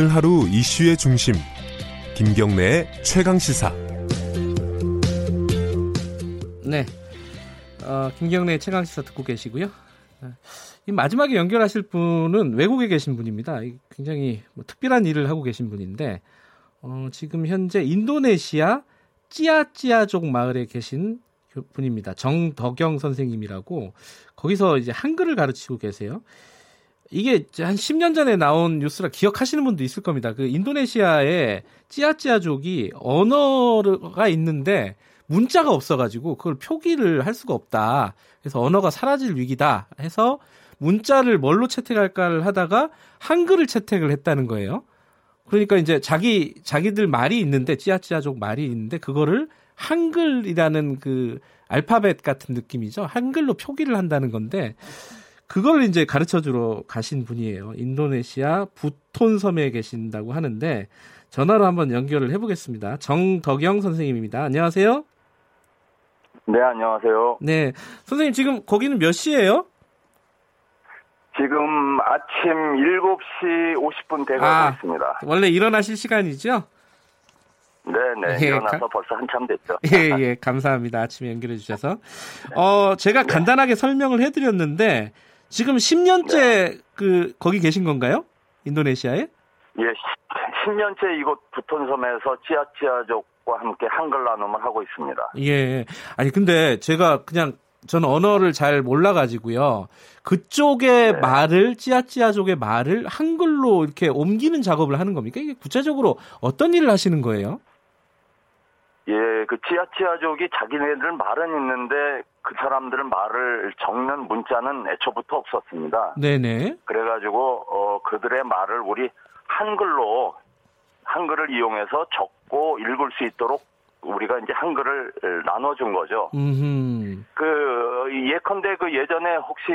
오늘 하루 이슈의 중심 김경래의 최강 시사. 네, 어, 김경래 의 최강 시사 듣고 계시고요. 어, 이 마지막에 연결하실 분은 외국에 계신 분입니다. 굉장히 뭐 특별한 일을 하고 계신 분인데 어, 지금 현재 인도네시아 찌아찌아족 마을에 계신 분입니다. 정덕영 선생님이라고 거기서 이제 한글을 가르치고 계세요. 이게 한 10년 전에 나온 뉴스라 기억하시는 분도 있을 겁니다. 그 인도네시아의 찌아찌아족이 언어가 있는데 문자가 없어가지고 그걸 표기를 할 수가 없다. 그래서 언어가 사라질 위기다 해서 문자를 뭘로 채택할까를 하다가 한글을 채택을 했다는 거예요. 그러니까 이제 자기 자기들 말이 있는데 찌아찌아족 말이 있는데 그거를 한글이라는 그 알파벳 같은 느낌이죠. 한글로 표기를 한다는 건데 그걸 이제 가르쳐 주러 가신 분이에요. 인도네시아 부톤 섬에 계신다고 하는데 전화로 한번 연결을 해보겠습니다. 정덕영 선생님입니다. 안녕하세요. 네, 안녕하세요. 네, 선생님 지금 거기는 몇 시예요? 지금 아침 7시 50분 돼가고 아, 있습니다. 원래 일어나실 시간이죠? 네네. 예, 일어나서 가... 벌써 한참 됐죠. 예, 예. 감사합니다. 아침에 연결해 주셔서. 어, 제가 네. 간단하게 설명을 해드렸는데, 지금 10년째 네. 그, 거기 계신 건가요? 인도네시아에? 예, 10 년째 이곳 부톤섬에서 찌아찌아족과 함께 한글 나눔을 하고 있습니다. 예. 아니, 근데 제가 그냥 저는 언어를 잘 몰라가지고요. 그쪽의 네. 말을 찌아찌아족의 말을 한글로 이렇게 옮기는 작업을 하는 겁니까? 이게 구체적으로 어떤 일을 하시는 거예요? 예, 그 찌아찌아족이 자기네들 말은 있는데 그 사람들은 말을 적는 문자는 애초부터 없었습니다. 네네. 그래가지고 어 그들의 말을 우리 한글로 한글을 이용해서 적고 읽을 수 있도록 우리가 이제 한글을 나눠준 거죠. 음흠. 그 예컨대 그 예전에 혹시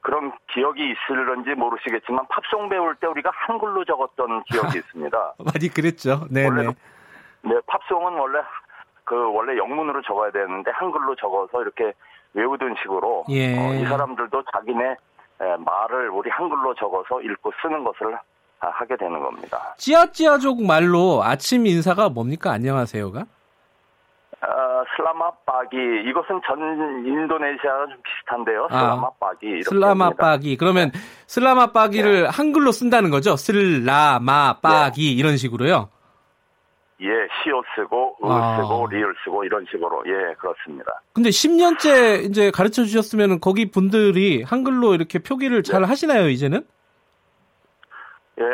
그런 기억이 있을런지 모르시겠지만 팝송 배울 때 우리가 한글로 적었던 기억이 있습니다. 많이 그랬죠. 네, 네. 네, 팝송은 원래 그 원래 영문으로 적어야 되는데 한글로 적어서 이렇게 외우던 식으로 예. 어, 이 사람들도 자기네 말을 우리 한글로 적어서 읽고 쓰는 것을 하게 되는 겁니다. 찌아찌아족 말로 아침 인사가 뭡니까? 안녕하세요가? 어, 슬라마빠기 이것은 전 인도네시아가 좀 비슷한데요. 아, 슬라마빠기. 아, 슬라마빠기. 그러면 네. 슬라마빠기를 네. 한글로 쓴다는 거죠? 슬라마빠기 네. 이런 식으로요? 예, 시오 쓰고, 을 아. 쓰고, 리을 쓰고, 이런 식으로, 예, 그렇습니다. 근데 10년째 이제 가르쳐 주셨으면 거기 분들이 한글로 이렇게 표기를 잘 네. 하시나요, 이제는? 예,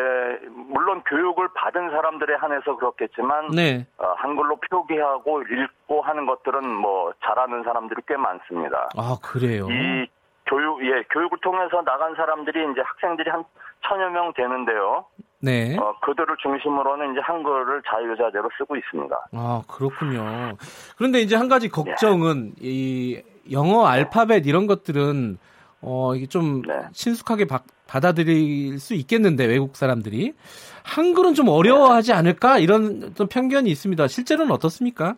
물론 교육을 받은 사람들에 한해서 그렇겠지만 네. 어, 한글로 표기하고 읽고 하는 것들은 뭐 잘하는 사람들이 꽤 많습니다. 아 그래요? 이 교육 예 교육을 통해서 나간 사람들이 이제 학생들이 한 천여 명 되는데요. 네. 어, 그들을 중심으로는 이제 한글을 자유자재로 쓰고 있습니다. 아 그렇군요. 그런데 이제 한 가지 걱정은 네. 이 영어 알파벳 이런 것들은 어 이게 좀 네. 친숙하게 바, 받아들일 수 있겠는데 외국 사람들이 한글은 좀 어려워하지 않을까 이런 어떤 편견이 있습니다. 실제로는 어떻습니까?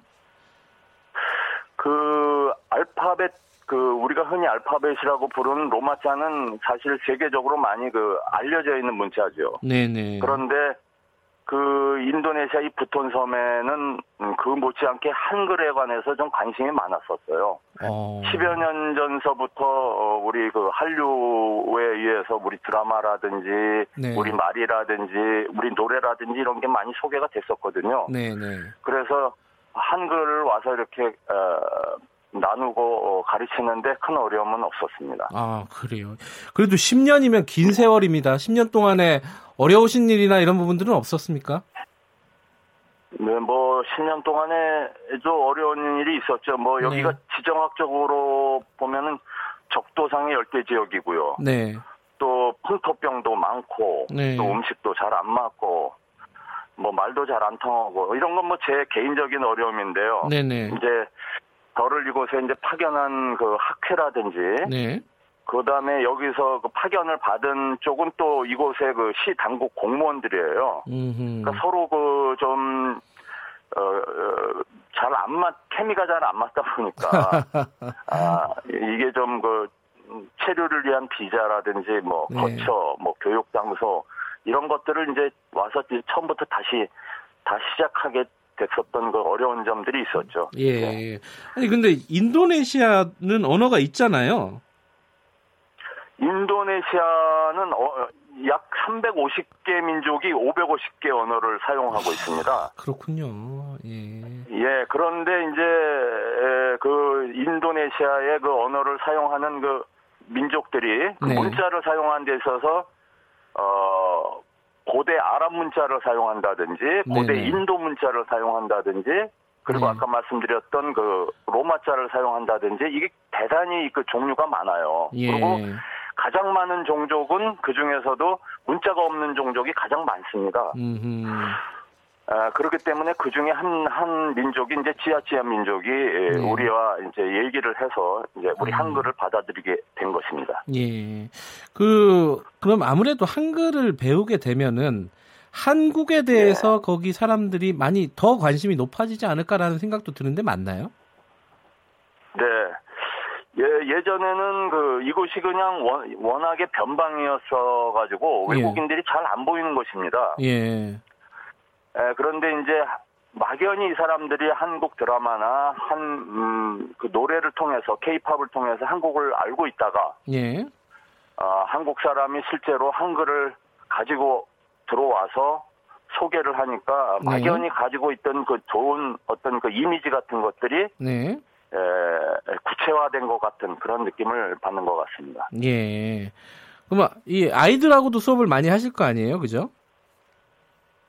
그 알파벳 그 우리가 흔히 알파벳이라고 부르는 로마자는 사실 세계적으로 많이 그 알려져 있는 문자죠. 네네. 그런데 그 인도네시아 이 부톤 섬에는 그 못지않게 한글에 관해서 좀 관심이 많았었어요. 어. 10여 년 전서부터 어, 우리 그 한류에 의해서 우리 드라마라든지 네. 우리 말이라든지 우리 노래라든지 이런 게 많이 소개가 됐었거든요. 네네. 그래서 한글을 와서 이렇게 어, 나누고 가르치는데 큰 어려움은 없었습니다. 아, 그래요. 그래도 10년이면 긴 세월입니다. 10년 동안에 어려우신 일이나 이런 부분들은 없었습니까? 네, 뭐 10년 동안에도 어려운 일이 있었죠. 뭐 네. 여기가 네. 지정학적으로 보면은 적도상의 열대 지역이고요. 네. 또 풍토병도 많고 네. 또 음식도 잘 안 맞고 뭐 말도 잘 안 통하고 이런 건 뭐 제 개인적인 어려움인데요. 네네. 이제 저를 이곳에 이제 파견한 그 학회라든지 네. 그 다음에 여기서 그 파견을 받은 쪽은 또 이곳의 그 시 당국 공무원들이에요. 그러니까 서로 그 좀, 어, 어잘안 맞, 케미가 잘 안 맞다 보니까, 아, 이게 좀 그, 체류를 위한 비자라든지 뭐, 네. 거처, 뭐, 교육 장소, 이런 것들을 이제 와서 이제 처음부터 다시 다시 시작하게 됐었던 그 어려운 점들이 있었죠. 예. 네. 아니 근데 인도네시아는 언어가 있잖아요. 인도네시아는 어, 약 350개 민족이 550개 언어를 사용하고 있습니다. 그렇군요. 예. 예, 그런데 이제 그 인도네시아의 그 언어를 사용하는 그 민족들이 그 네. 문자를 사용하는 데 있어서 어 고대 아랍 문자를 사용한다든지 고대 네네. 인도 문자를 사용한다든지 그리고 네. 아까 말씀드렸던 그 로마자를 사용한다든지 이게 대단히 그 종류가 많아요. 예. 그리고 가장 많은 종족은 그 중에서도 문자가 없는 종족이 가장 많습니다. 아, 그렇기 때문에 그 중에 한, 한 민족이 이제 지아치아 민족이 네. 우리와 이제 얘기를 해서 이제 우리 음. 한글을 받아들이게 된 것입니다. 예. 그, 그럼 아무래도 한글을 배우게 되면은 한국에 대해서 네. 거기 사람들이 많이 더 관심이 높아지지 않을까라는 생각도 드는데 맞나요? 네. 예, 예전에는 그 이곳이 그냥 원, 워낙에 변방이었어 가지고 예. 외국인들이 예. 잘안 보이는 것입니다. 예. 예. 그런데 이제 막연히 이 사람들이 한국 드라마나 한, 음, 그 노래를 통해서, 케이팝을 통해서 한국을 알고 있다가, 예. 어, 한국 사람이 실제로 한글을 가지고 들어와서 소개를 하니까 네. 막연히 가지고 있던 그 좋은 어떤 그 이미지 같은 것들이 네. 에, 구체화된 것 같은 그런 느낌을 받는 것 같습니다. 예. 그럼 이 아이들하고도 수업을 많이 하실 거 아니에요, 그죠?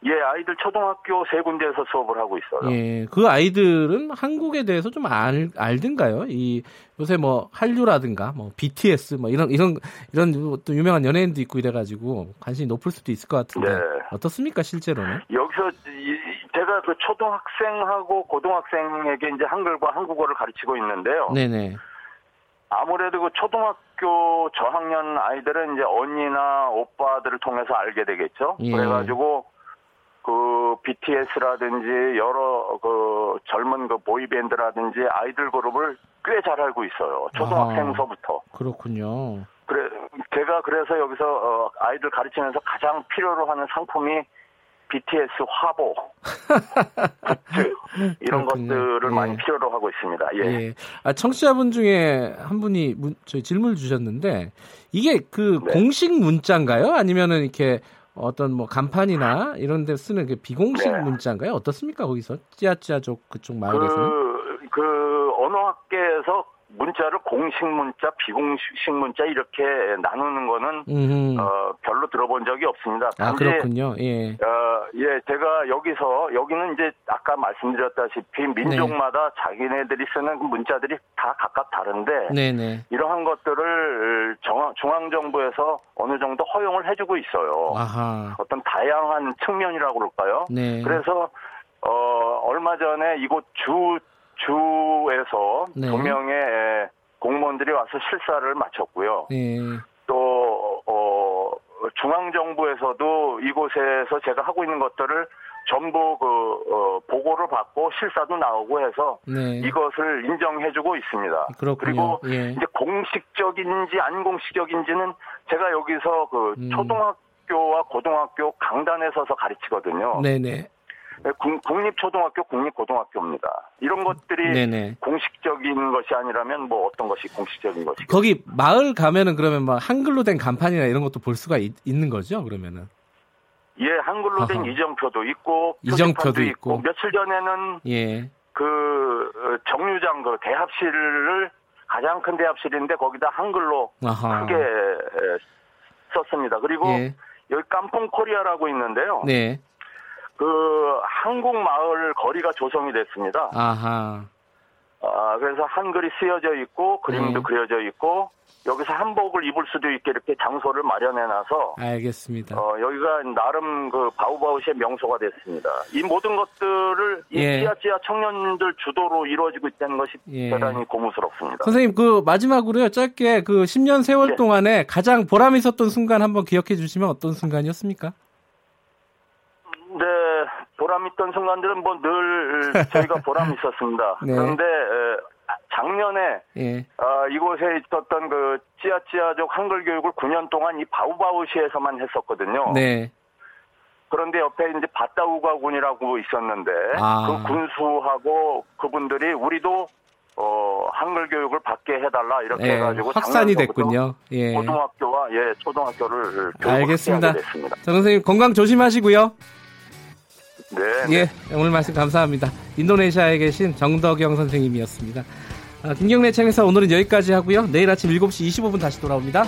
예, 아이들 초등학교 세 군데에서 수업을 하고 있어요. 예, 그 아이들은 한국에 대해서 좀 알, 알든가요? 이 요새 뭐 한류라든가 뭐 BTS 뭐 이런 이런 이런 또 유명한 연예인도 있고 이래가지고 관심이 높을 수도 있을 것 같은데 네. 어떻습니까 실제로는? 여기서 이, 제가 그 초등학생하고 고등학생에게 이제 한글과 한국어를 가르치고 있는데요. 네네. 아무래도 그 초등학교 저학년 아이들은 이제 언니나 오빠들을 통해서 알게 되겠죠. 예. 그래가지고 그 BTS라든지 여러 그 젊은 그 보이밴드라든지 아이들 그룹을 꽤 잘 알고 있어요. 초등학생서부터. 아, 그렇군요. 그래 제가 그래서 여기서 어, 아이들 가르치면서 가장 필요로 하는 상품이 BTS 화보, 굿즈 이런 그렇군요. 것들을 예. 많이 필요로 하고 있습니다. 예. 예. 아, 청취자분 중에 한 분이 문, 저희 질문을 주셨는데 이게 그 네. 공식 문자인가요? 아니면은 이렇게 어떤 뭐 간판이나 이런 데 쓰는 그 비공식 네. 문자인가요? 어떻습니까? 거기서 찌아찌아족 그쪽 마을에서는? 그, 그 언어학계에서 문자를 공식 문자, 비공식 문자 이렇게 나누는 거는 어, 별로 들어본 적이 없습니다. 아 그렇군요. 예. 어, 예, 제가 여기서 여기는 이제 아까 말씀드렸다시피 민족마다 네. 자기네들이 쓰는 그 문자들이 다 각각 다른데 네네. 이러한 것들을 정, 중앙 정부에서 어느 정도 허용을 해주고 있어요. 아하. 어떤 다양한 측면이라고 그럴까요? 네. 그래서 어, 얼마 전에 이곳 주 주에서 네. 두 명의 공무원들이 와서 실사를 마쳤고요. 네. 또 어, 중앙정부에서도 이곳에서 제가 하고 있는 것들을 전부 그 어, 보고를 받고 실사도 나오고 해서 네. 이것을 인정해주고 있습니다. 그렇군요. 그리고 예. 이제 공식적인지 안 공식적인지는 제가 여기서 그 음. 초등학교와 고등학교 강단에 서서 가르치거든요. 네네. 네, 국립초등학교, 국립고등학교입니다. 이런 것들이 네네. 공식적인 것이 아니라면 뭐 어떤 것이 공식적인 것이 거기 마을 가면은 그러면 막 한글로 된 간판이나 이런 것도 볼 수가 있, 는 거죠, 그러면은? 예, 한글로 된 이정표도 있고 이정표도 있고. 있고 며칠 전에는 예. 그 어, 정류장 그 대합실을 가장 큰 대합실인데 거기다 한글로 아하. 크게 썼습니다. 그리고 예. 여기 Kampung Korea라고 있는데요. 네. 그 한국 마을 거리가 조성이 됐습니다. 아하. 아, 그래서 한글이 쓰여져 있고 그림도 네. 그려져 있고 여기서 한복을 입을 수도 있게 이렇게 장소를 마련해 놔서 알겠습니다. 어, 여기가 나름 그 바우바우시의 명소가 됐습니다. 이 모든 것들을 예. 이 찌아찌아 청년들 주도로 이루어지고 있다는 것이 예. 대단히 고무스럽습니다. 선생님 그 마지막으로요 짧게 그 10년 세월 예. 동안에 가장 보람 있었던 순간 한번 기억해 주시면 어떤 순간이었습니까? 네, 보람 있던 순간들은 뭐 늘 저희가 보람 있었습니다. 네. 그런데 작년에 예. 어, 이곳에 있었던 그 찌아찌아족 한글 교육을 9년 동안 이 바우바우시에서만 했었거든요. 네. 그런데 옆에 이제 바다우가군이라고 있었는데 아. 그 군수하고 그분들이 우리도 어, 한글 교육을 받게 해달라 이렇게 예, 해가지고 확산이 됐군요. 예. 고등학교와 예 초등학교를 알겠습니다. 정 선생님 건강 조심하시고요. 네, 네. 예, 오늘 말씀 감사합니다. 인도네시아에 계신 정덕영 선생님이었습니다. 아, 김경래 채널에서 오늘은 여기까지 하고요. 내일 아침 7시 25분 다시 돌아옵니다.